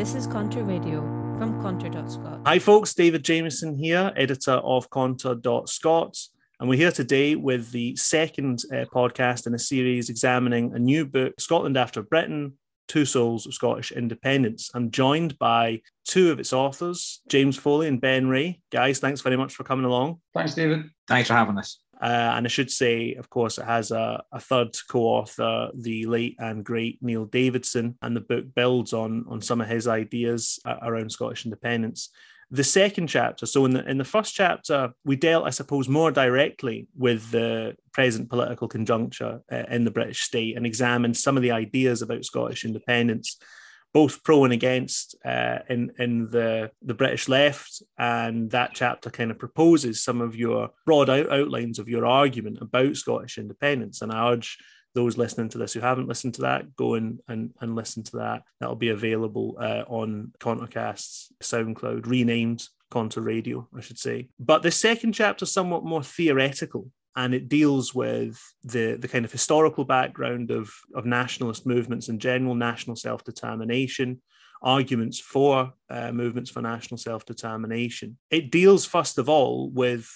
This is Contour Radio from Contour.scot. Hi, folks. David Jamieson here, editor of Contour.scot. And we're here today with the second uh, podcast in a series examining a new book, Scotland After Britain Two Souls of Scottish Independence. I'm joined by two of its authors, James Foley and Ben Wray. Guys, thanks very much for coming along. Thanks, David. Thanks for having us. Uh, and I should say, of course, it has a, a third co-author, the late and great Neil Davidson, and the book builds on on some of his ideas around Scottish independence. The second chapter, so in the in the first chapter, we dealt, I suppose, more directly with the present political conjuncture uh, in the British state and examined some of the ideas about Scottish independence both pro and against uh, in in the the British left, and that chapter kind of proposes some of your broad out, outlines of your argument about Scottish independence. And I urge those listening to this who haven't listened to that, go and and, and listen to that. That'll be available uh, on Contourcast's SoundCloud, renamed Contour Radio, I should say. But the second chapter is somewhat more theoretical and it deals with the, the kind of historical background of, of nationalist movements in general, national self determination, arguments for uh, movements for national self determination. It deals, first of all, with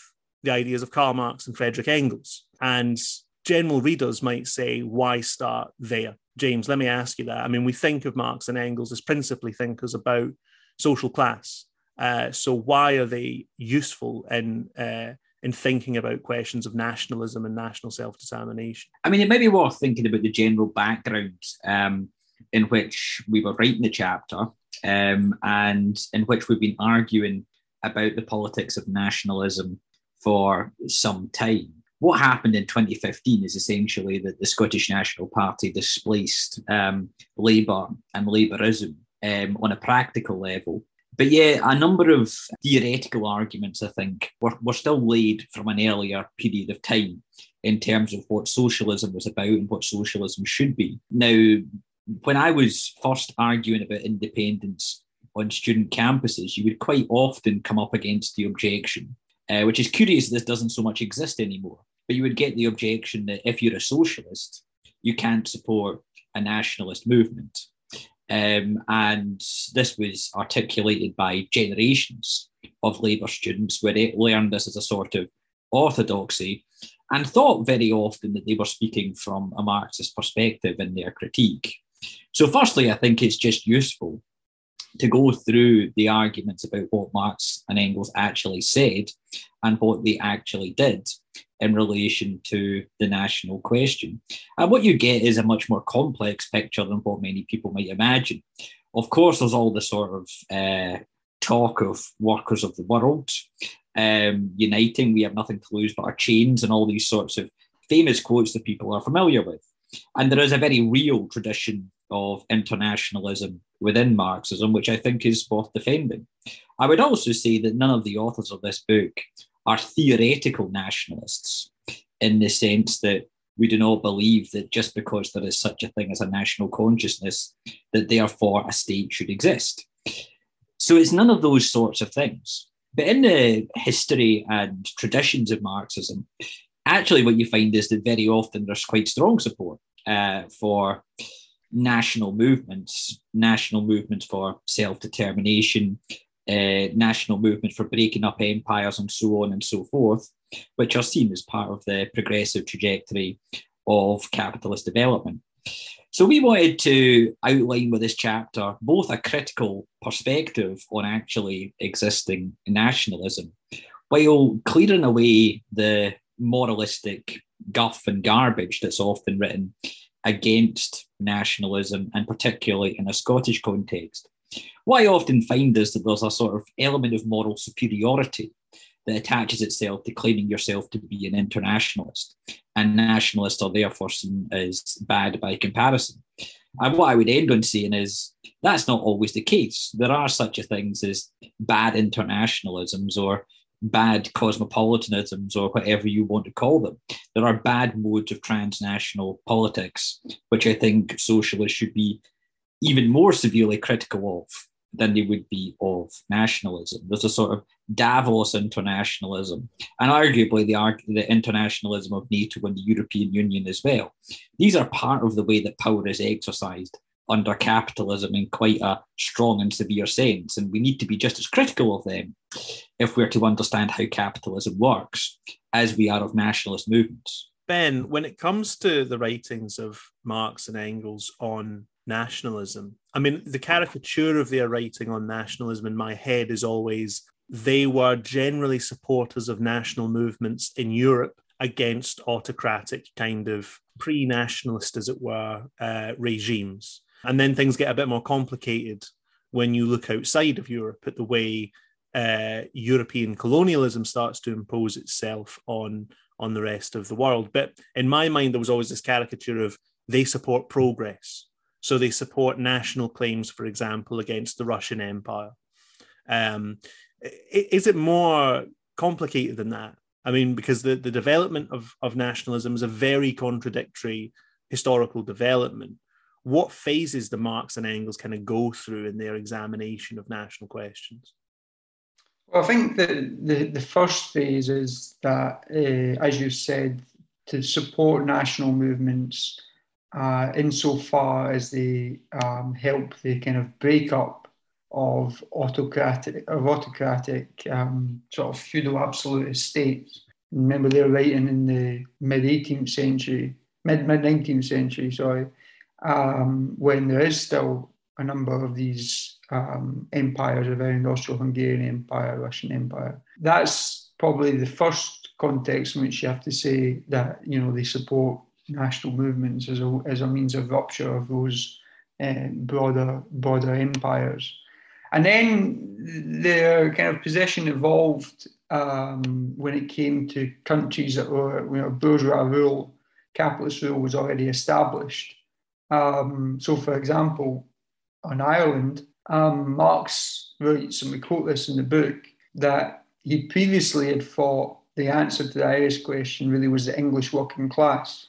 the ideas of Karl Marx and Frederick Engels. And general readers might say, why start there? James, let me ask you that. I mean, we think of Marx and Engels as principally thinkers about social class. Uh, so, why are they useful in uh, in thinking about questions of nationalism and national self determination? I mean, it may be worth thinking about the general background um, in which we were writing the chapter um, and in which we've been arguing about the politics of nationalism for some time. What happened in 2015 is essentially that the Scottish National Party displaced um, Labour and Labourism um, on a practical level but yeah, a number of theoretical arguments, I think, were, were still laid from an earlier period of time in terms of what socialism was about and what socialism should be. Now, when I was first arguing about independence on student campuses, you would quite often come up against the objection, uh, which is curious this doesn't so much exist anymore. But you would get the objection that if you're a socialist, you can't support a nationalist movement. Um, and this was articulated by generations of Labour students, where they learned this as a sort of orthodoxy and thought very often that they were speaking from a Marxist perspective in their critique. So, firstly, I think it's just useful to go through the arguments about what Marx and Engels actually said and what they actually did in relation to the national question. And what you get is a much more complex picture than what many people might imagine. Of course, there's all the sort of uh, talk of workers of the world um, uniting. We have nothing to lose but our chains, and all these sorts of famous quotes that people are familiar with. And there is a very real tradition of internationalism within Marxism, which I think is worth defending. I would also say that none of the authors of this book are theoretical nationalists in the sense that we do not believe that just because there is such a thing as a national consciousness, that therefore a state should exist. So it's none of those sorts of things. But in the history and traditions of Marxism, actually what you find is that very often there's quite strong support uh, for national movements, national movements for self determination, uh, national movement for breaking up empires, and so on and so forth, which are seen as part of the progressive trajectory of capitalist development. So, we wanted to outline with this chapter both a critical perspective on actually existing nationalism, while clearing away the moralistic guff and garbage that's often written against nationalism, and particularly in a Scottish context. What I often find is that there's a sort of element of moral superiority that attaches itself to claiming yourself to be an internationalist, and nationalists are therefore seen as bad by comparison. And what I would end on saying is that's not always the case. There are such a things as bad internationalisms or bad cosmopolitanisms or whatever you want to call them. There are bad modes of transnational politics, which I think socialists should be even more severely critical of than they would be of nationalism. There's a sort of Davos internationalism, and arguably the, the internationalism of NATO and the European Union as well. These are part of the way that power is exercised under capitalism in quite a strong and severe sense. And we need to be just as critical of them if we're to understand how capitalism works as we are of nationalist movements. Ben, when it comes to the writings of Marx and Engels on nationalism, I mean, the caricature of their writing on nationalism in my head is always they were generally supporters of national movements in Europe against autocratic kind of pre-nationalist, as it were, uh, regimes. And then things get a bit more complicated when you look outside of Europe at the way uh, European colonialism starts to impose itself on on the rest of the world. But in my mind, there was always this caricature of they support progress, so they support national claims, for example, against the Russian Empire. Um, is it more complicated than that? I mean, because the, the development of, of nationalism is a very contradictory historical development. What phases do Marx and Engels kind of go through in their examination of national questions? Well, I think that the, the first phase is that, uh, as you said, to support national movements uh, insofar as they um, help the kind of breakup of autocratic of autocratic um, sort of feudal absolutist states. Remember, they're writing in the mid 18th century, mid mid 19th century, sorry, um, when there is still a number of these um, empires around Austro-Hungarian Empire, Russian Empire. That's probably the first context in which you have to say that you know they support national movements as a, as a means of rupture of those uh, broader broader empires. And then their kind of position evolved um, when it came to countries that were, you know, bourgeois rule, capitalist rule was already established. Um, so, for example, on Ireland, um, Marx writes, and we quote this in the book, that he previously had thought the answer to the Irish question really was the English working class,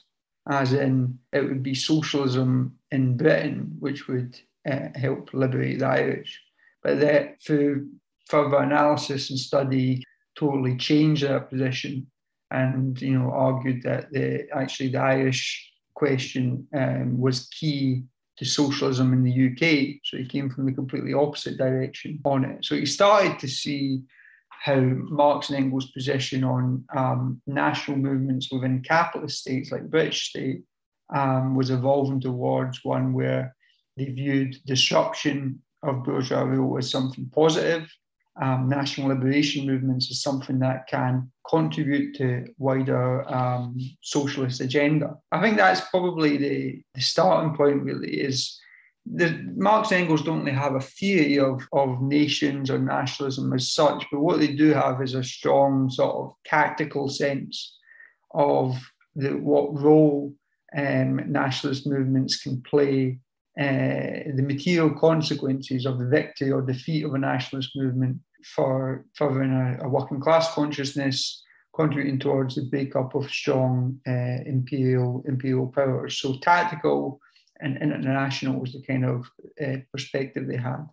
as in it would be socialism in Britain which would uh, help liberate the Irish but that through further analysis and study totally changed their position and you know argued that the actually the Irish question um, was key to socialism in the UK. So he came from the completely opposite direction on it. So he started to see how Marx and Engels' position on um, national movements within capitalist states like British state um, was evolving towards one where they viewed disruption of bourgeois rule as something positive. Um, national liberation movements as something that can contribute to wider um, socialist agenda. I think that's probably the, the starting point. Really, is the Marx Engels don't really have a theory of, of nations or nationalism as such, but what they do have is a strong sort of tactical sense of the, what role um, nationalist movements can play uh, the material consequences of the victory or defeat of a nationalist movement for furthering a, a working class consciousness, contributing towards the breakup of strong uh, imperial imperial powers. So tactical and international was the kind of uh, perspective they had.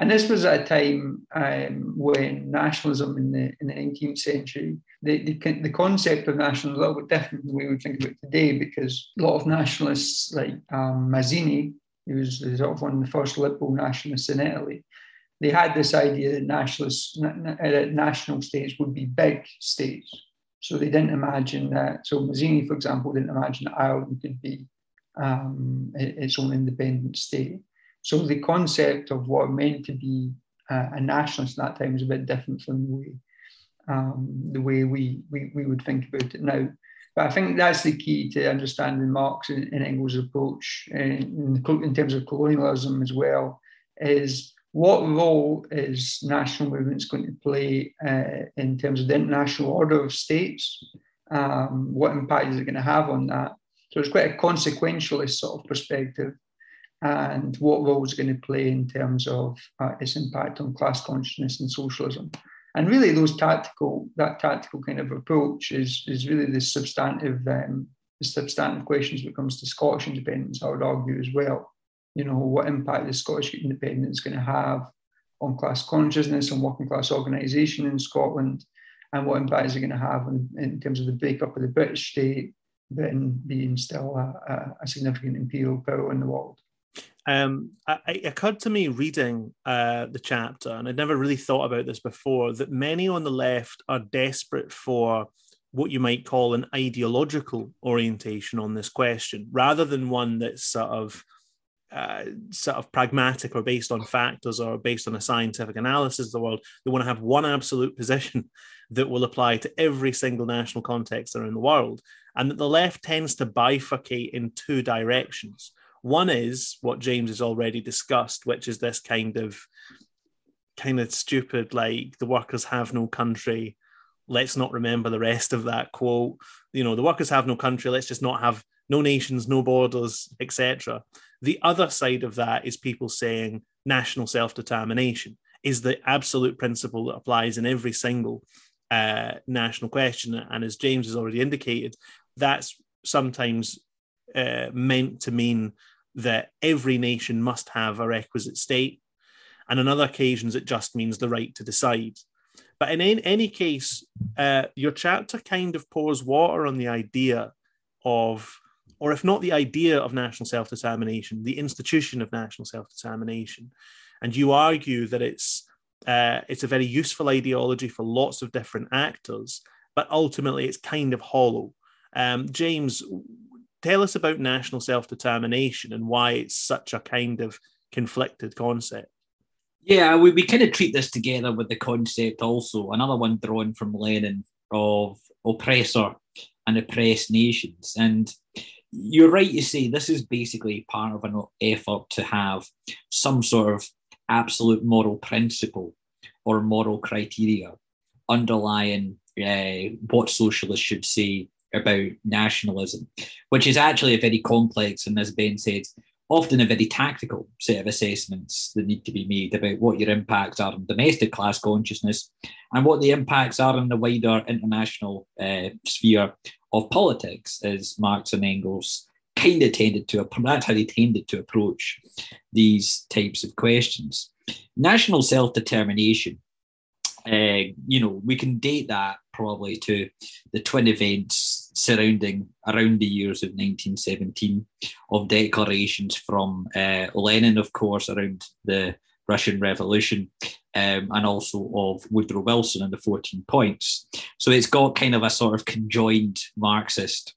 And this was at a time um, when nationalism in the, in the 19th century, the, the, the, concept of nationalism is a little bit different than we would think it today because a lot of nationalists like um, Mazzini he was sort of one of the first liberal nationalists in Italy. They had this idea that nationalists, uh, national states would be big states. So they didn't imagine that. So Mazzini, for example, didn't imagine that Ireland could be um, its own independent state. So the concept of what meant to be uh, a nationalist at that time was a bit different from the way um, the way we, we we would think about it now. But I think that's the key to understanding Marx and, and Engels' approach in, in, terms of colonialism as well, is what role is national movements going to play uh, in terms of the international order of states? Um, what impact is it going to have on that? So it's quite a consequentialist sort of perspective, and what role is going to play in terms of uh, its impact on class consciousness and socialism? and really those tactical that tactical kind of approach is is really the substantive um, the substantive questions when it comes to Scottish independence. I would argue as well. You know what impact is Scottish independence going to have on class consciousness and working class organisation in Scotland, and what impact is it going to have in, in terms of the breakup of the British state, Britain being still a, a, a significant imperial power in the world. Um, it occurred to me reading uh, the chapter, and I'd never really thought about this before, that many on the left are desperate for what you might call an ideological orientation on this question, rather than one that's sort of uh, sort of pragmatic or based on factors or based on a scientific analysis of the world. They want to have one absolute position that will apply to every single national context around the world, and that the left tends to bifurcate in two directions. One is what James has already discussed, which is this kind of kind of stupid, like the workers have no country. Let's not remember the rest of that quote. You know, the workers have no country. Let's just not have no nations, no borders, etc. The other side of that is people saying national self determination is the absolute principle that applies in every single uh, national question. And as James has already indicated, that's sometimes uh, meant to mean that every nation must have a requisite state. And on other occasions, it just means the right to decide. But in any, any case, uh, your chapter kind of pours water on the idea of or if not the idea of national self determination, the institution of national self determination. And you argue that it's uh, it's a very useful ideology for lots of different actors, but ultimately it's kind of hollow. Um, James, tell us about national self determination and why it's such a kind of conflicted concept. Yeah, we, we kind of treat this together with the concept also, another one drawn from Lenin of oppressor and oppressed nations. And you're right to say this is basically part of an effort to have some sort of absolute moral principle or moral criteria underlying uh, what socialists should say about nationalism, which is actually a very complex and, as Ben said, often a very tactical set of assessments that need to be made about what your impacts are on domestic class consciousness and what the impacts are in the wider international uh, sphere of politics, as Marx and Engels kind of tended to, that's how they tended to approach these types of questions. National self determination, uh, you know, we can date that probably to the twin events surrounding around the years of 1917 of declarations from uh, Lenin, of course, around the Russian Revolution, um, and also of Woodrow Wilson and the 14 points. So it's got kind of a sort of conjoined Marxist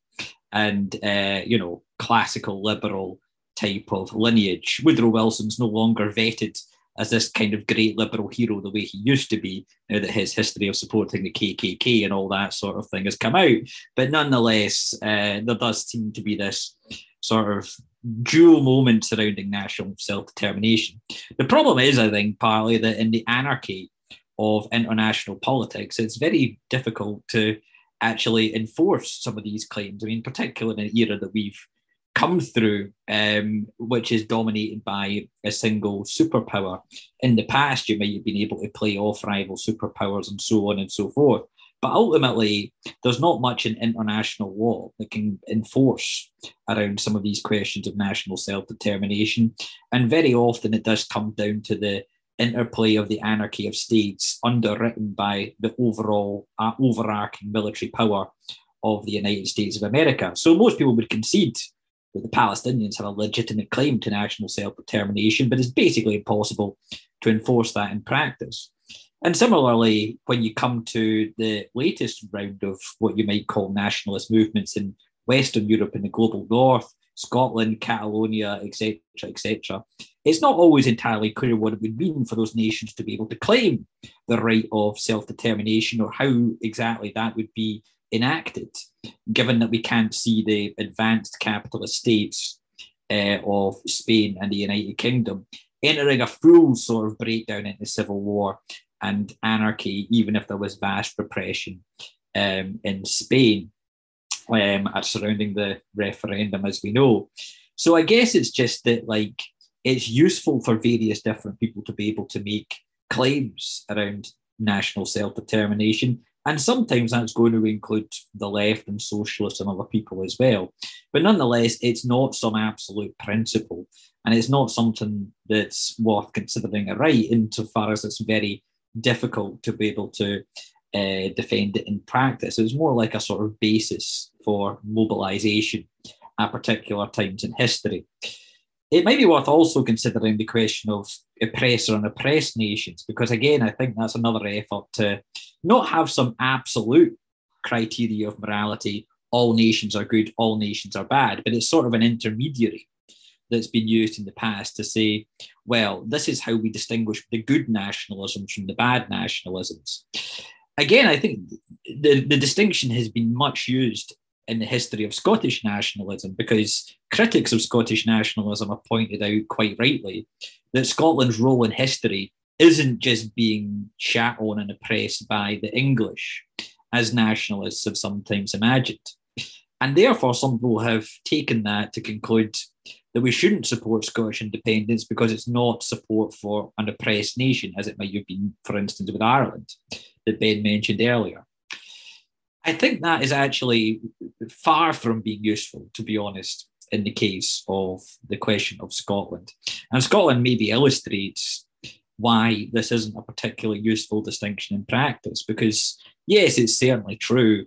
and, uh, you know, classical liberal type of lineage. Woodrow Wilson's no longer vetted as this kind of great liberal hero the way he used to be, now that his history of supporting the KKK and all that sort of thing has come out. But nonetheless, uh, there does seem to be this sort of dual moment surrounding national self determination. The problem is, I think, partly that in the anarchy of international politics, it's very difficult to actually enforce some of these claims. I mean, particularly in an era that we've come through, um, which is dominated by a single superpower. In the past, you might have been able to play off rival superpowers and so on and so forth. But ultimately, there's not much in international law that can enforce around some of these questions of national self determination. And very often it does come down to the interplay of the anarchy of states underwritten by the overall uh, overarching military power of the United States of America. So most people would concede that the Palestinians have a legitimate claim to national self determination, but it's basically impossible to enforce that in practice. And similarly, when you come to the latest round of what you might call nationalist movements in Western Europe and the global north, Scotland, Catalonia, etc., etc., it's not always entirely clear what it would mean for those nations to be able to claim the right of self determination or how exactly that would be enacted, given that we can't see the advanced capitalist states uh, of Spain and the United Kingdom entering a full sort of breakdown into civil war and anarchy, even if there was vast repression um, in Spain um, surrounding the referendum, as we know. So I guess it's just that, like, it's useful for various different people to be able to make claims around national self determination. And sometimes that's going to include the left and socialists and other people as well. But nonetheless, it's not some absolute principle. And it's not something that's worth considering a right insofar as it's very difficult to be able to uh, defend it in practice. It's more like a sort of basis for mobilization at particular times in history. It might be worth also considering the question of oppressor and oppressed nations, because again, I think that's another effort to not have some absolute criteria of morality all nations are good, all nations are bad, but it's sort of an intermediary that's been used in the past to say, well, this is how we distinguish the good nationalisms from the bad nationalisms. Again, I think the, the distinction has been much used in the history of Scottish nationalism because critics of Scottish nationalism have pointed out quite rightly that Scotland's role in history isn't just being shat on and oppressed by the English, as nationalists have sometimes imagined. And therefore, some people have taken that to conclude that we shouldn't support Scottish independence because it's not support for an oppressed nation, as it might have been, for instance, with Ireland, that Ben mentioned earlier. I think that is actually far from being useful, to be honest, in the case of the question of Scotland. And Scotland maybe illustrates why this isn't a particularly useful distinction in practice, because yes, it's certainly true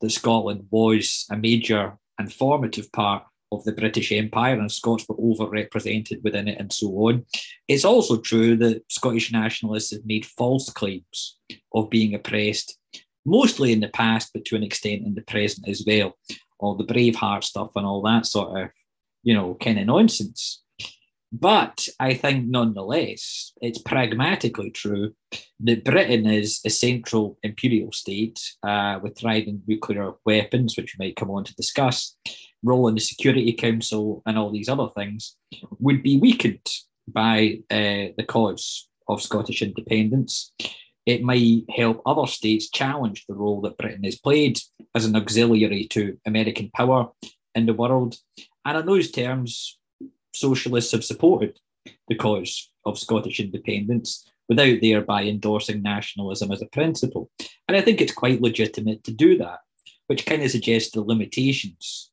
that Scotland was a major and formative part of the British Empire and Scots were overrepresented within it and so on. It's also true that Scottish nationalists have made false claims of being oppressed mostly in the past, but to an extent in the present as well. All the Braveheart stuff and all that sort of, you know, kind of nonsense. But I think nonetheless, it's pragmatically true that Britain is a central imperial state uh, with thriving nuclear weapons, which we might come on to discuss, role in the Security Council, and all these other things, would be weakened by uh, the cause of Scottish independence it might help other states challenge the role that Britain has played as an auxiliary to American power in the world. And in those terms, socialists have supported the cause of Scottish independence without thereby endorsing nationalism as a principle. And I think it's quite legitimate to do that, which kind of suggests the limitations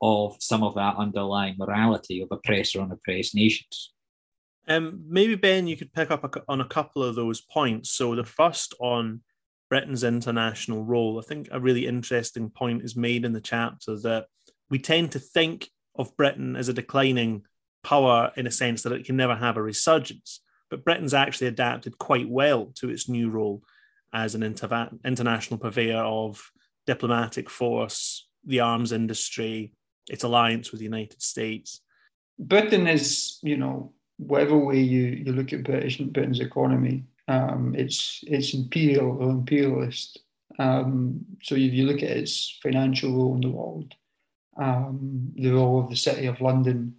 of some of that underlying morality of oppressor and oppressed nations. Um, maybe Ben, you could pick up a, on a couple of those points. So the first on Britain's international role, I think a really interesting point is made in the chapter that we tend to think of Britain as a declining power in a sense that it can never have a resurgence. But Britain's actually adapted quite well to its new role as an inter- international purveyor of diplomatic force, the arms industry, its alliance with the United States. Britain is, you know, whatever way you, you look at British Britain's economy, um, it's it's imperial or imperialist. Um, so if you look at its financial role in the world, um, the role of the City of London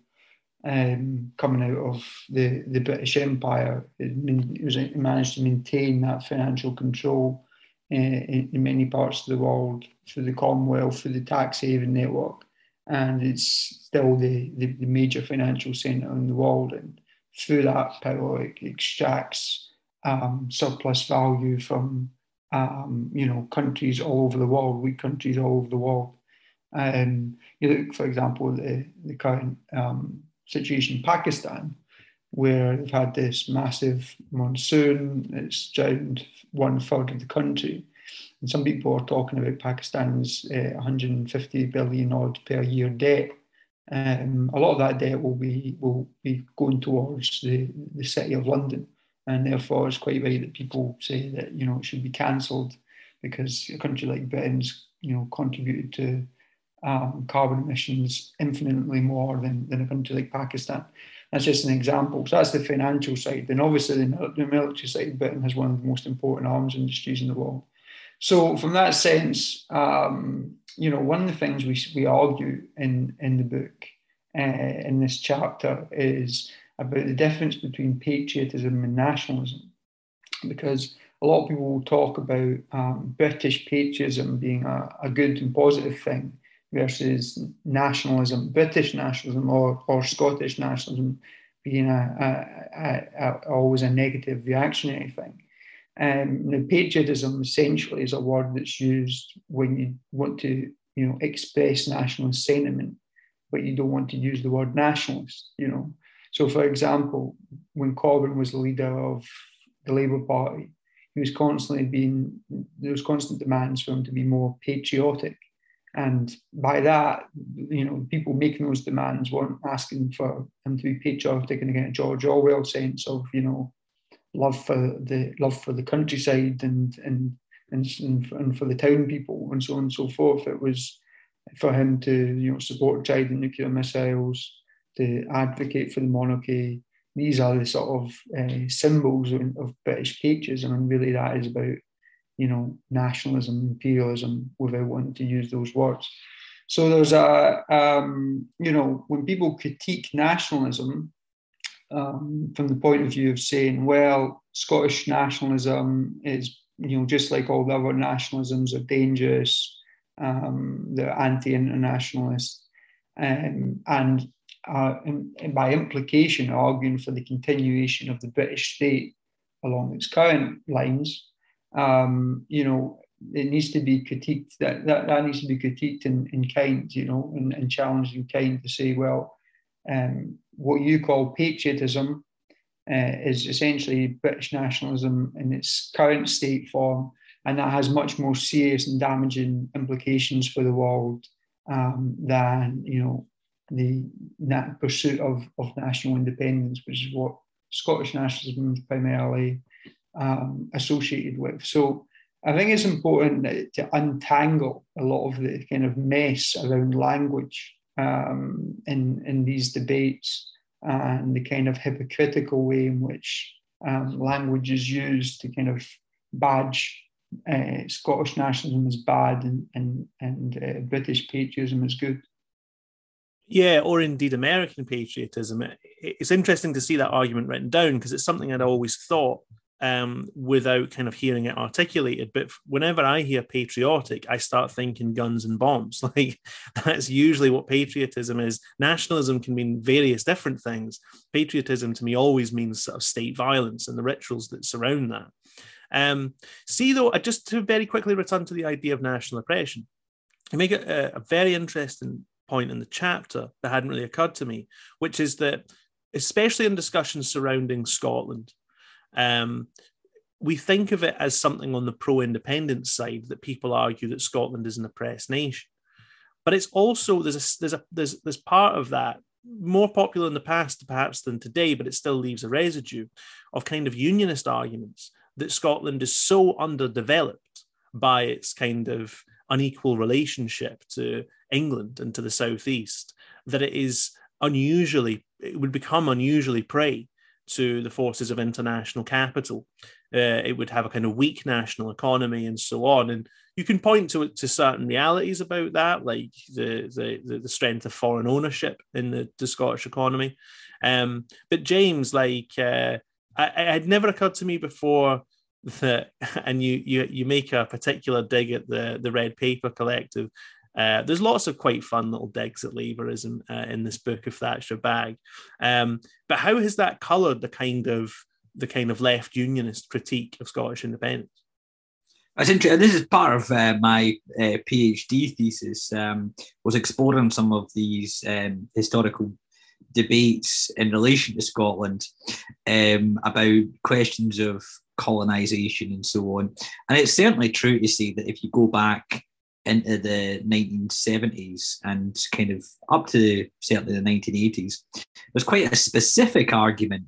um, coming out of the, the British Empire, it, it, was, it managed to maintain that financial control uh, in, in, many parts of the world through the Commonwealth, through the tax haven network, and it's still the, the, the major financial centre in the world. And through that power, extracts um, surplus value from um, you know countries all over the world, weak countries all over the world. Um, you look, for example, the the current um, situation in Pakistan, where they've had this massive monsoon, it's drowned one third of the country. And some people are talking about Pakistan's uh, 150 billion odd per year debt um, a lot of that debt will be will be going towards the, the city of London, and therefore it's quite right that people say that you know it should be cancelled because a country like Britain's you know contributed to um, carbon emissions infinitely more than, than a country like Pakistan. That's just an example. So that's the financial side. Then obviously the, the military side, Britain has one of the most important arms industries in the world. So from that sense, um, you know, one of the things we, we argue in, in the book, uh, in this chapter, is about the difference between patriotism and nationalism. Because a lot of people will talk about um, British patriotism being a, a good and positive thing versus nationalism, British nationalism or, or Scottish nationalism being a, a, a, always a negative reactionary thing. Um, now, patriotism essentially is a word that's used when you want to, you know, express nationalist sentiment, but you don't want to use the word nationalist, you know. So, for example, when Corbyn was the leader of the Labour Party, he was constantly being there was constant demands for him to be more patriotic, And by that, you know, people making those demands weren't asking for him to be patriotic in a George Orwell sense of, you know, love for the love for the countryside and and and, and for the town people and so on and so forth. It was for him to, you know, support Trident nuclear missiles, to advocate for the monarchy. These are the sort of uh, symbols of, British patriotism, and really that is about you know, nationalism, imperialism, without wanting to use those words. So there's a, um, you know, when people critique nationalism um, from the point of view of saying, well, Scottish nationalism is, you know, just like all the other nationalisms are dangerous, um, they're anti-internationalist, um, and, uh, by implication arguing for the continuation of the British state along its current lines, um, you know, it needs to be critiqued. That that, that needs to be critiqued in, in kind, you know, and, and challenged in kind to say, well, um, what you call patriotism uh, is essentially British nationalism in its current state form, and that has much more serious and damaging implications for the world um, than you know the pursuit of, of national independence, which is what Scottish nationalism is primarily um, associated with. So I think it's important to untangle a lot of the kind of mess around language um, in, in these debates and the kind of hypocritical way in which um, language is used to kind of badge uh, Scottish nationalism as bad and, and, and uh, British patriotism as good. Yeah, or indeed American patriotism. It's interesting to see that argument written down because it's something I'd always thought um, without kind of hearing it articulated. But whenever I hear patriotic, I start thinking guns and bombs. Like that's usually what patriotism is. Nationalism can mean various different things. Patriotism to me always means sort of state violence and the rituals that surround that. Um, see, though, just to very quickly return to the idea of national oppression, I make a, a very interesting point in the chapter that hadn't really occurred to me, which is that, especially in discussions surrounding Scotland, um, we think of it as something on the pro independence side that people argue that Scotland is an oppressed nation. But it's also there's a there's a there's there's part of that more popular in the past perhaps than today, but it still leaves a residue of kind of unionist arguments that Scotland is so underdeveloped by its kind of unequal relationship to England and to the southeast that it is unusually it would become unusually prey to the forces of international capital. Uh, it would have a kind of weak national economy and so on. And you can point to to certain realities about that, like the the, the strength of foreign ownership in the, the Scottish economy. Um, but James, like, uh, I, it had never occurred to me before that, and you you you make a particular dig at the the Red Paper Collective uh, there's lots of quite fun little digs at Labourism uh, in this book, if that's your bag. Um, but how has that coloured the kind of the kind of left unionist critique of Scottish independence? That's interesting. This is part of uh, my uh, PhD thesis. Um, was exploring some of these um, historical debates in relation to Scotland um, about questions of colonisation and so on. And it's certainly true to say that if you go back into the 1970s and kind of up to certainly the 1980s, there's quite a specific argument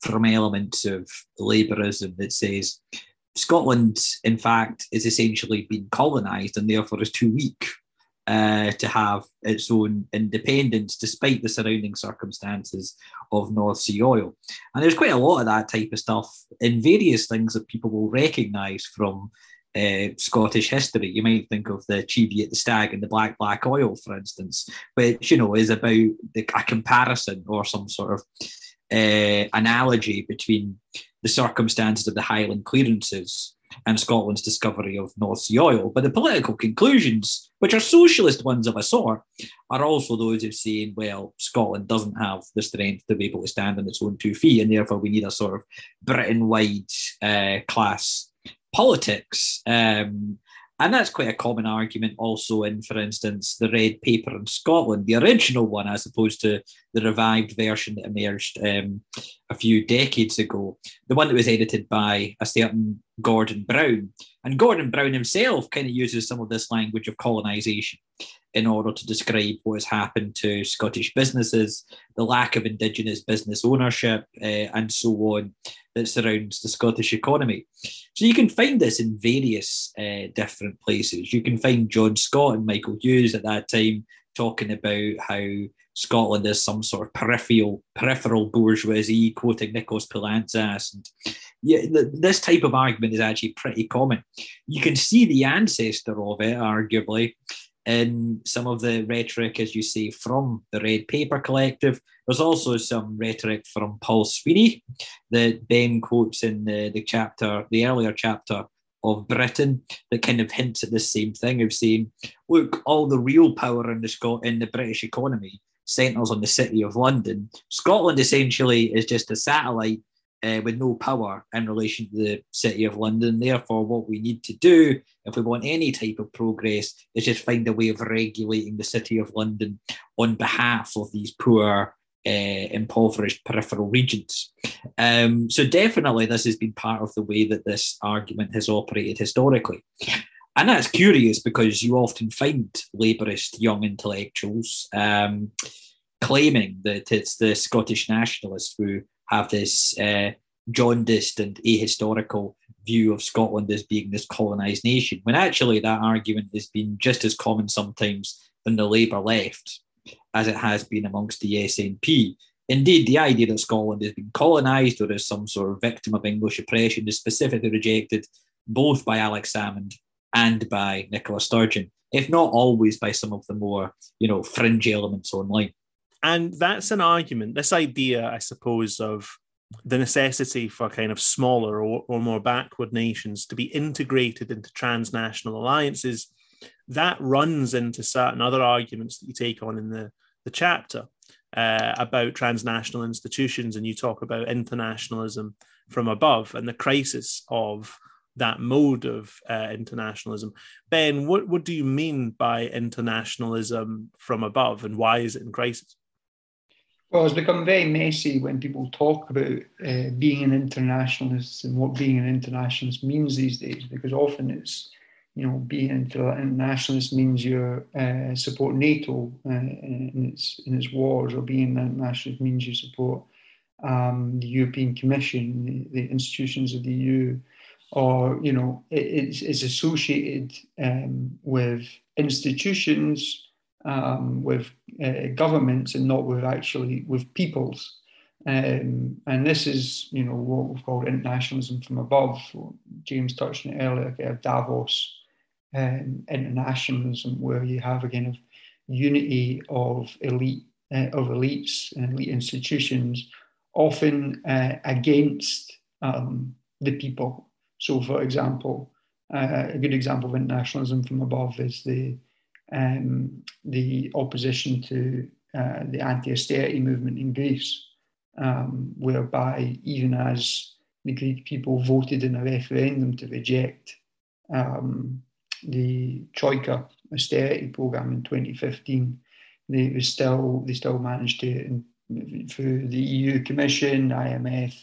from elements of Labourism that says Scotland, in fact, is essentially been colonised and therefore is too weak uh, to have its own independence despite the surrounding circumstances of North Sea oil. And there's quite a lot of that type of stuff in various things that people will recognise from uh, Scottish history. You might think of the Cheviot the Stag and the Black Black Oil, for instance, which you know is about the, a comparison or some sort of uh, analogy between the circumstances of the Highland clearances and Scotland's discovery of North Sea oil. But the political conclusions, which are socialist ones of a sort, are also those of saying, well, Scotland doesn't have the strength to be able to stand on its own two feet, and therefore we need a sort of Britain wide uh, class politics. Um, And that's quite a common argument also in, for instance, the red paper in Scotland, the original one, as opposed to the revived version that emerged um, a few decades ago, the one that was edited by a certain Gordon Brown. And Gordon Brown himself kind of uses some of this language of colonisation in order to describe what has happened to Scottish businesses, the lack of Indigenous business ownership, uh, and so on that surrounds the Scottish economy. So you can find this in various uh, different places. You can find John Scott and Michael Hughes at that time talking about how Scotland is some sort of peripheral peripheral bourgeoisie, quoting Nikos Poulantzas. And yeah, this type of argument is actually pretty common. You can see the ancestor of it, arguably, in some of the rhetoric, as you say, from the Red Paper Collective. There's also some rhetoric from Paul Sweeney that Ben quotes in the, the chapter, the earlier chapter of Britain, that kind of hints at the same thing of saying, look, all the real power in the Scot in the British economy centres on the city of London. Scotland essentially is just a satellite uh, with no power in relation to the City of London. Therefore, what we need to do, if we want any type of progress, is just find a way of regulating the City of London on behalf of these poor, uh, impoverished peripheral regions. Um, so, definitely, this has been part of the way that this argument has operated historically. And that's curious because you often find Labourist young intellectuals um, claiming that it's the Scottish nationalists who have this uh, jaundiced and ahistorical view of Scotland as being this colonised nation, when actually that argument has been just as common sometimes in the Labour left as it has been amongst the SNP. Indeed, the idea that Scotland has been colonised or is some sort of victim of English oppression is specifically rejected both by Alex Salmond and by Nicola Sturgeon, if not always by some of the more, you know, fringe elements online. And that's an argument, this idea, I suppose, of the necessity for kind of smaller or, or more backward nations to be integrated into transnational alliances, that runs into certain other arguments that you take on in the, the chapter uh, about transnational institutions. And you talk about internationalism from above and the crisis of that mode of uh, internationalism. Ben, what, what do you mean by internationalism from above and why is it in crisis? Well, it's become very messy when people talk about uh, being an internationalist and what being an internationalist means these days, because often it's, you know, being an internationalist means you uh, support NATO uh, in, its, in its wars, or being an internationalist means you support um, the European Commission, the, the, institutions of the EU, or, you know, it, it's, it's associated um, with institutions um, with uh, governments and not with actually with peoples. Um, and this is, you know, what we've called internationalism from above. James touched on it earlier, Davos um, internationalism, where you have a kind of unity of elite uh, of elites and elite institutions, often uh, against um, the people. So, for example, uh, a good example of internationalism from above is the um, the opposition to uh, the anti-austerity movement in Greece, um, whereby even as the Greek people voted in a referendum to reject um, the Troika austerity program in 2015, they was still they still managed to through the EU Commission, IMF,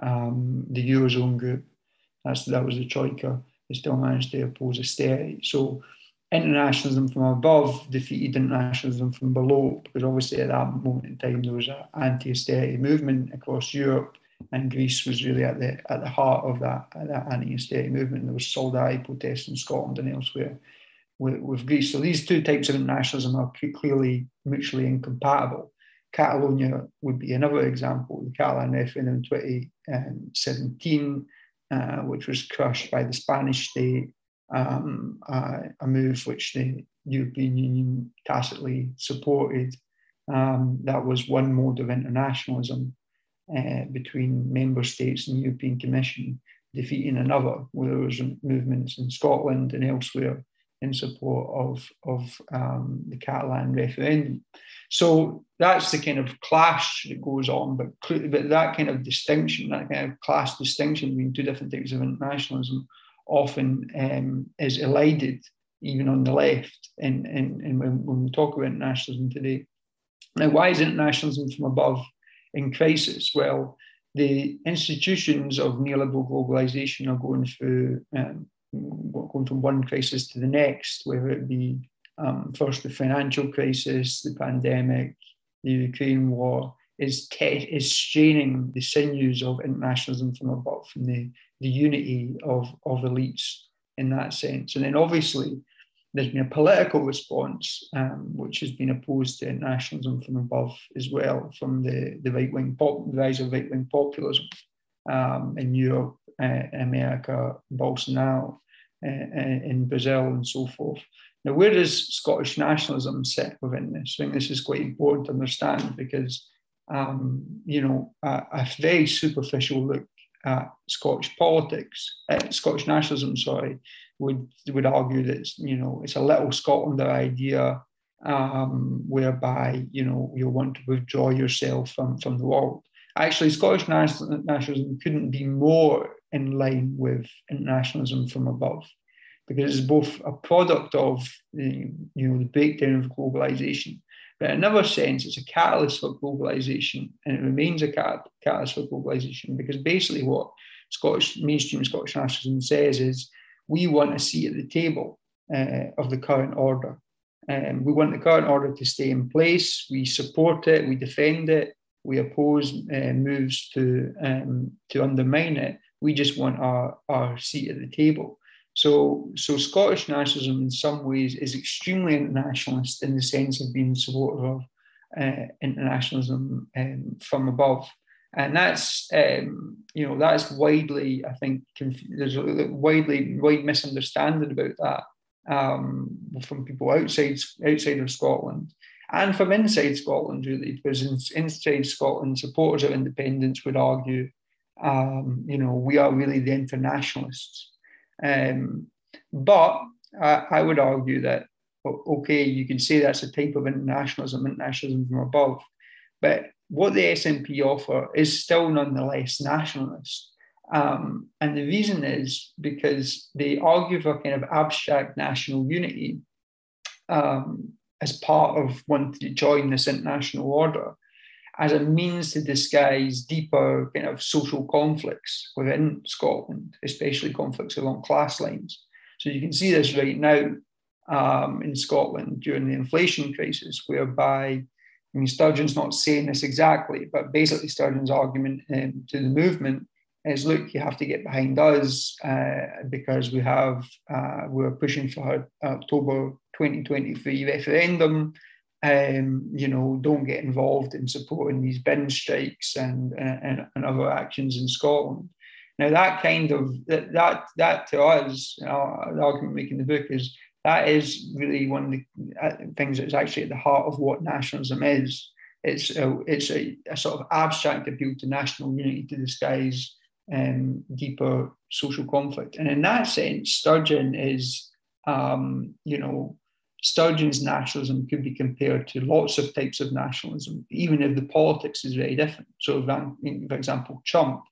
um, the Eurozone group. That's that was the Troika. They still managed to oppose austerity. So internationalism from above defeated internationalism from below, because obviously at that moment in time there was an anti-austerity movement across Europe, and Greece was really at the at the heart of that that anti-austerity movement. There was solidarity protests in Scotland and elsewhere with, with Greece. So these two types of internationalism are clearly mutually incompatible. Catalonia would be another example. The Catalan referendum in 2017, uh, which was crushed by the Spanish state um, a move which the European Union tacitly supported. Um, that was one mode of internationalism uh, between member states and the European Commission defeating another, where there was movements in Scotland and elsewhere in support of, of um, the Catalan referendum. So that's the kind of clash that goes on, but, but that kind of distinction, that kind of class distinction between two different types of internationalism often um, is elided, even on the left, and, and, when, when we talk about nationalism today. Now, why is internationalism from above in crisis? Well, the institutions of neoliberal globalization are going through um, going from one crisis to the next, whether it be um, first the financial crisis, the pandemic, the Ukraine war, is, te- is straining the sinews of internationalism from above, from the, the unity of, of elites in that sense. And then obviously, there's been a political response um, which has been opposed to nationalism from above as well, from the, the right wing pop, the rise of right wing populism um, in Europe, uh, America, Bolsonaro, uh, uh, in Brazil, and so forth. Now, where does Scottish nationalism sit within this? I think this is quite important to understand because, um, you know, a, a, very superficial look at Scottish politics, uh, Scottish nationalism, sorry, would would argue that you know it's a little Scotlander idea um, whereby you know you want to withdraw yourself from from the world. Actually, Scottish nationalism couldn't be more in line with internationalism from above, because it's both a product of the you know the breakdown of globalization, but in another sense, it's a catalyst for globalization, and it remains a catalyst for globalization because basically what Scottish mainstream Scottish nationalism says is we want a seat at the table uh, of the current order. Um, we want the current order to stay in place. We support it. We defend it. We oppose uh, moves to um, to undermine it. We just want our, our seat at the table. So, so Scottish nationalism in some ways is extremely internationalist in the sense of being supportive of uh, internationalism um, from above. And that's um, you know that's widely I think conf- there's a widely wide misunderstanding about that um, from people outside outside of Scotland and from inside Scotland really because in, inside Scotland supporters of independence would argue um, you know we are really the internationalists um, but I, I would argue that okay you can say that's a type of internationalism internationalism from above but what the SNP offer is still nonetheless nationalist. Um, and the reason is because they argue for kind of abstract national unity um, as part of wanting to join this international order as a means to disguise deeper kind of social conflicts within Scotland, especially conflicts along class lines. So you can see this right now um, in Scotland during the inflation crisis, whereby I mean, Sturgeon's not saying this exactly, but basically Sturgeon's argument um, to the movement is, look, you have to get behind us uh, because we have uh, we're pushing for October 2023 referendum. Um, you know, don't get involved in supporting these bin strikes and, and, and other actions in Scotland. Now, that kind of that that, to us, you know, the argument making the book is that is really one of the uh, things that's actually at the heart of what nationalism is. It's a, it's a, a sort of abstract appeal to national unity to disguise um, deeper social conflict. And in that sense, Sturgeon is, um, you know, Sturgeon's nationalism could be compared to lots of types of nationalism, even if the politics is very different. So, for example, Trump,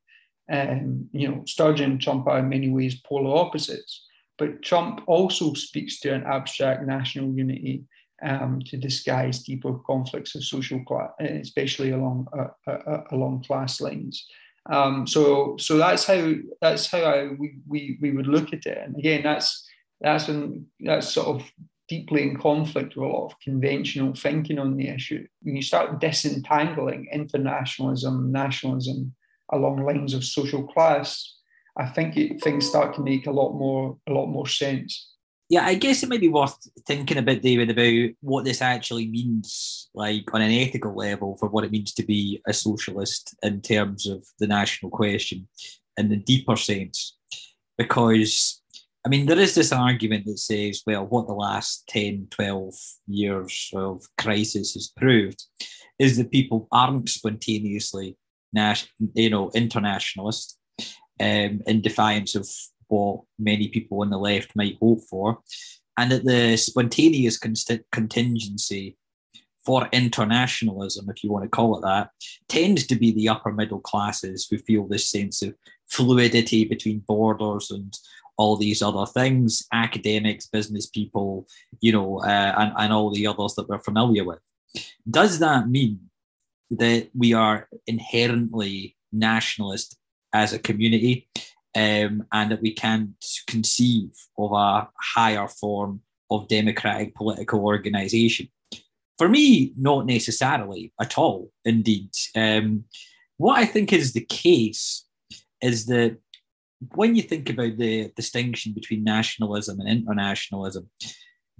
um, you know, Sturgeon and Trump are in many ways polar opposites. But Trump also speaks to an abstract national unity um, to disguise deeper conflicts of social class, especially along uh, uh, uh, along class lines. Um, so, so that's how that's how I, we, we we would look at it. And again, that's that's an, that's sort of deeply in conflict with a lot of conventional thinking on the issue. When you start disentangling internationalism, nationalism along lines of social class, I think it, things start to make a lot more a lot more sense. Yeah, I guess it might be worth thinking a bit, David, about what this actually means, like on an ethical level, for what it means to be a socialist in terms of the national question in the deeper sense. Because, I mean, there is this argument that says, well, what the last 10, 12 years of crisis has proved is that people aren't spontaneously, you know, internationalist um, in defiance of what many people on the left might hope for, and that the spontaneous contingency for internationalism, if you want to call it that, tends to be the upper middle classes who feel this sense of fluidity between borders and all these other things, academics, business people, you know, uh, and, and all the others that we're familiar with. Does that mean that we are inherently nationalist as a community um, and that we can't conceive of a higher form of democratic political organization? For me, not necessarily at all, indeed. Um, what I think is the case is that when you think about the distinction between nationalism and internationalism,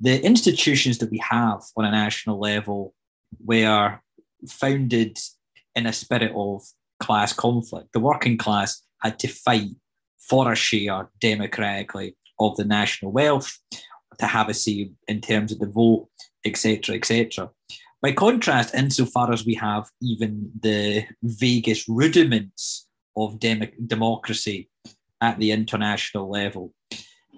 the institutions that we have on a national level were founded in a spirit of class conflict. The working class had to fight for a share democratically of the national wealth, to have a say in terms of the vote, etc., etc. By contrast, insofar as we have even the vaguest rudiments of dem- democracy at the international level.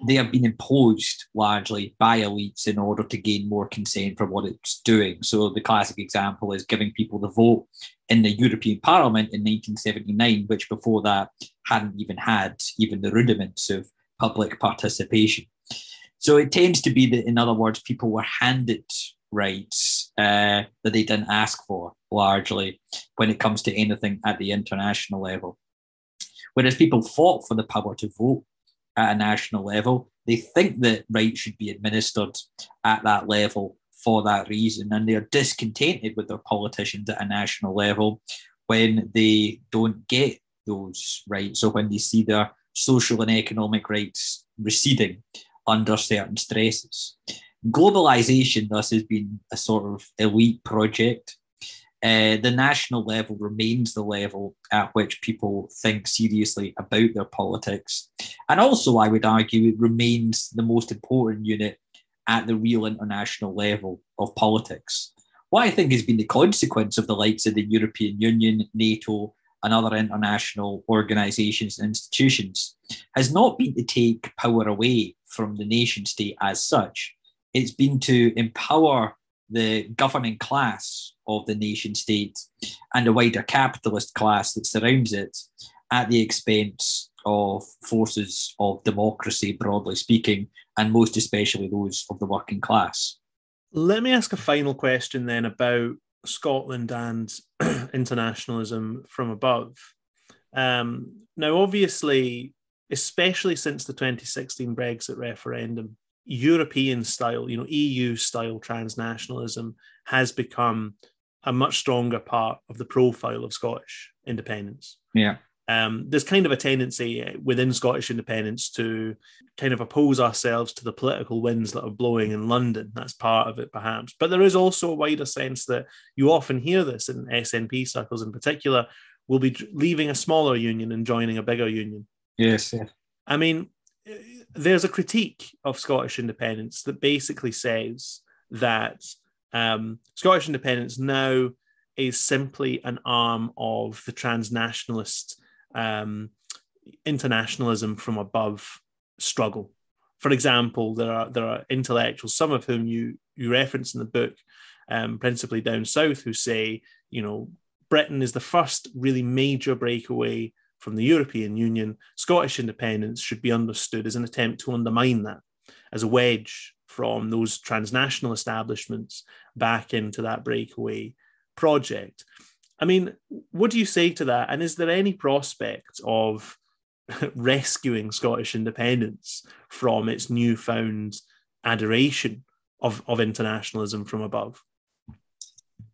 They have been imposed largely by elites in order to gain more consent for what it's doing. So, the classic example is giving people the vote in the European Parliament in 1979, which before that hadn't even had even the rudiments of public participation. So, it tends to be that, in other words, people were handed rights uh, that they didn't ask for largely when it comes to anything at the international level. Whereas people fought for the power to vote at a national level, they think that rights should be administered at that level for that reason. And they're discontented with their politicians at a national level when they don't get those rights or when they see their social and economic rights receding under certain stresses. Globalization, thus, has been a sort of elite project uh, the national level remains the level at which people think seriously about their politics. And also, I would argue, it remains the most important unit at the real international level of politics. What I think has been the consequence of the likes of the European Union, NATO, and other international organizations and institutions has not been to take power away from the nation state as such. It's been to empower the governing class of the nation state and the wider capitalist class that surrounds it at the expense of forces of democracy, broadly speaking, and most especially those of the working class. Let me ask a final question then about Scotland and internationalism from above. Um, now, obviously, especially since the 2016 Brexit referendum, European style, you know, EU style transnationalism has become a much stronger part of the profile of Scottish independence. Yeah. Um, there's kind of a tendency within Scottish independence to kind of oppose ourselves to the political winds that are blowing in London. That's part of it, perhaps. But there is also a wider sense that you often hear this in SNP circles in particular, will be leaving a smaller union and joining a bigger union. Yes. Yeah. I mean, there's a critique of Scottish independence that basically says that um, Scottish independence now is simply an arm of the transnationalist um, internationalism from above struggle. For example, there are there are intellectuals, some of whom you you reference in the book, um, principally down south, who say, you know, Britain is the first really major breakaway from the European Union, Scottish independence should be understood as an attempt to undermine that, as a wedge from those transnational establishments back into that breakaway project. I mean, what do you say to that? And is there any prospect of rescuing Scottish independence from its newfound adoration of, of internationalism from above?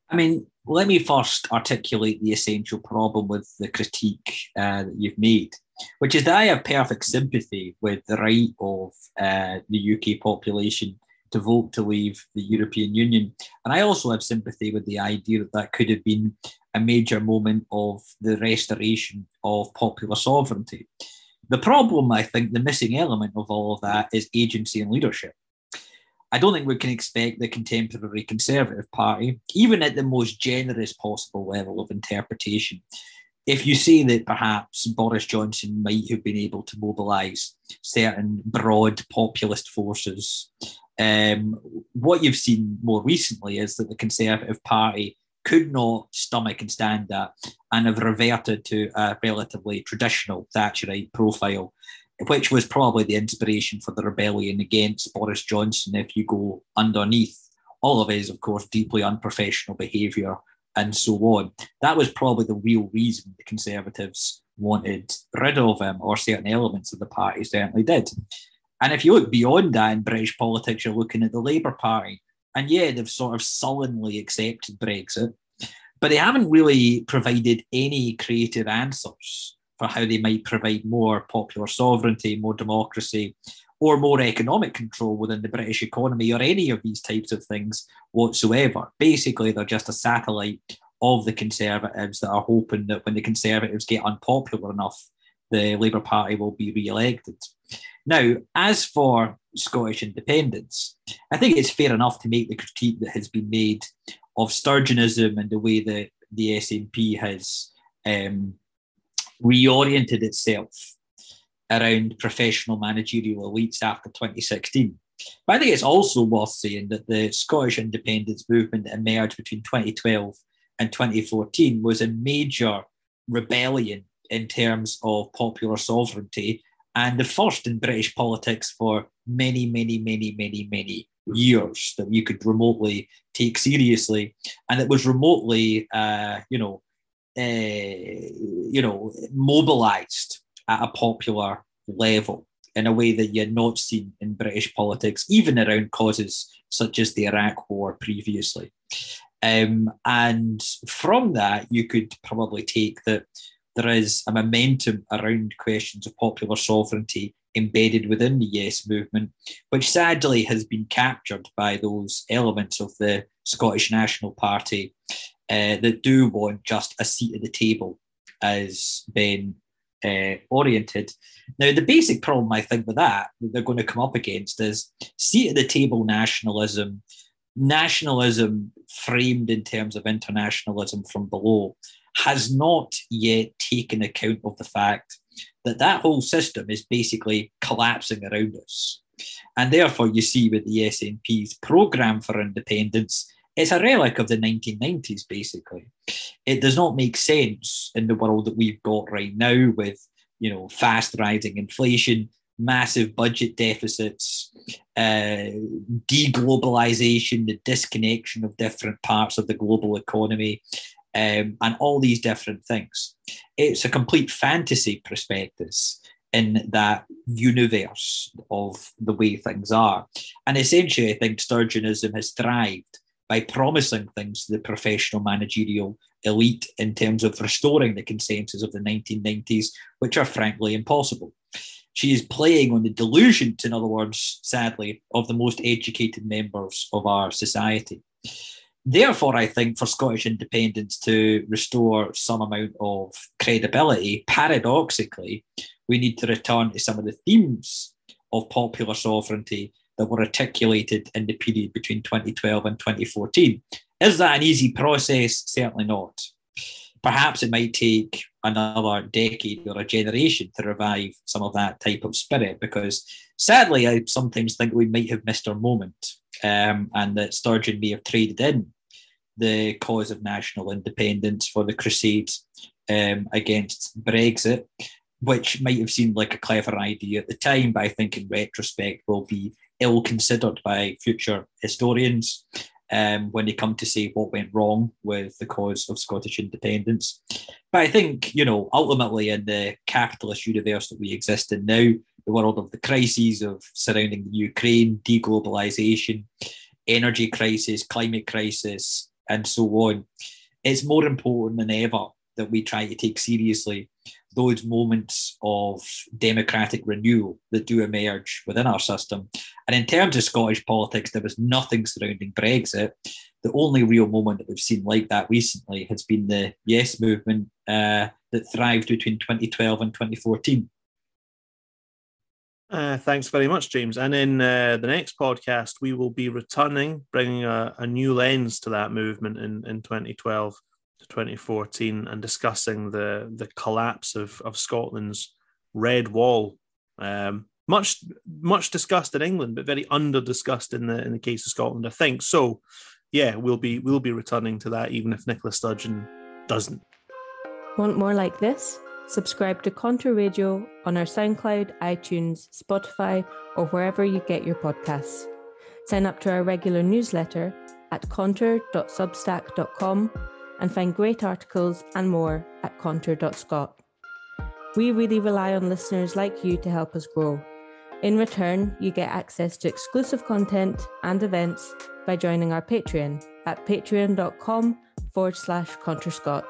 I mean, let me first articulate the essential problem with the critique uh, that you've made, which is that I have perfect sympathy with the right of uh, the UK population to vote to leave the European Union. And I also have sympathy with the idea that that could have been a major moment of the restoration of popular sovereignty. The problem, I think, the missing element of all of that is agency and leadership. I don't think we can expect the contemporary Conservative Party, even at the most generous possible level of interpretation, if you say that perhaps Boris Johnson might have been able to mobilise certain broad populist forces, um, what you've seen more recently is that the Conservative Party could not stomach and stand that and have reverted to a relatively traditional Thatcherite profile which was probably the inspiration for the rebellion against Boris Johnson. If you go underneath all of his, of course, deeply unprofessional behaviour and so on, that was probably the real reason the Conservatives wanted rid of him, or certain elements of the party certainly did. And if you look beyond that in British politics, you're looking at the Labour Party. And yeah, they've sort of sullenly accepted Brexit, but they haven't really provided any creative answers for how they might provide more popular sovereignty, more democracy, or more economic control within the British economy, or any of these types of things whatsoever. Basically, they're just a satellite of the Conservatives that are hoping that when the Conservatives get unpopular enough, the Labour Party will be re elected. Now, as for Scottish independence, I think it's fair enough to make the critique that has been made of Sturgeonism and the way that the SNP has um, reoriented itself around professional managerial elites after 2016. But I think it's also worth saying that the Scottish independence movement that emerged between 2012 and 2014 was a major rebellion in terms of popular sovereignty and the first in British politics for many, many, many, many, many years that you could remotely take seriously, and it was remotely, uh, you know, you know, mobilised at a popular level in a way that you had not seen in British politics, even around causes such as the Iraq War previously. Um, and from that, you could probably take that there is a momentum around questions of popular sovereignty embedded within the Yes movement, which sadly has been captured by those elements of the Scottish National Party uh, that do want just a seat at the table, as Ben uh, oriented. Now, the basic problem I think with that that they're going to come up against is seat at the table nationalism, nationalism framed in terms of internationalism from below has not yet taken account of the fact that that whole system is basically collapsing around us. And therefore, you see with the SNP's programme for independence, it's a relic of the 1990s, basically. It does not make sense in the world that we've got right now with, you know, fast rising inflation, massive budget deficits, uh, deglobalization, the disconnection of different parts of the global economy, um, and all these different things. It's a complete fantasy prospectus in that universe of the way things are. And essentially, I think Sturgeonism has thrived by promising things to the professional managerial elite in terms of restoring the consensus of the 1990s, which are frankly impossible. She is playing on the delusion, in other words, sadly, of the most educated members of our society. Therefore, I think for Scottish independence to restore some amount of credibility, paradoxically, we need to return to some of the themes of popular sovereignty that were articulated in the period between 2012 and 2014. Is that an easy process? Certainly not. Perhaps it might take another decade or a generation to revive some of that type of spirit because sadly, I sometimes think we might have missed our moment um, and that Sturgeon may have traded in the cause of national independence for the Crusades um, against Brexit, which might have seemed like a clever idea at the time, but I think in retrospect will be ill considered by future historians um, when they come to say what went wrong with the cause of Scottish independence. But I think, you know, ultimately in the capitalist universe that we exist in now, the world of the crises of surrounding the Ukraine, deglobalization, energy crisis, climate crisis, and so on, it's more important than ever that we try to take seriously those moments of democratic renewal that do emerge within our system. And in terms of Scottish politics, there was nothing surrounding Brexit. The only real moment that we've seen like that recently has been the Yes movement uh, that thrived between 2012 and 2014. Uh, thanks very much, James. And in uh, the next podcast, we will be returning, bringing a, a, new lens to that movement in, in 2012 to 2014 and discussing the, the collapse of, of Scotland's red wall. Um, much much discussed in England, but very under discussed in the in the case of Scotland, I think. So, yeah, we'll be we'll be returning to that, even if Nicola Sturgeon doesn't. Want more like this? Subscribe to Conter Radio on our SoundCloud, iTunes, Spotify, or wherever you get your podcasts. Sign up to our regular newsletter at conter.substack.com and find great articles and more at conter.scot. We really rely on listeners like you to help us grow. In return, you get access to exclusive content and events by joining our Patreon at patreon.com forward slash contourscot.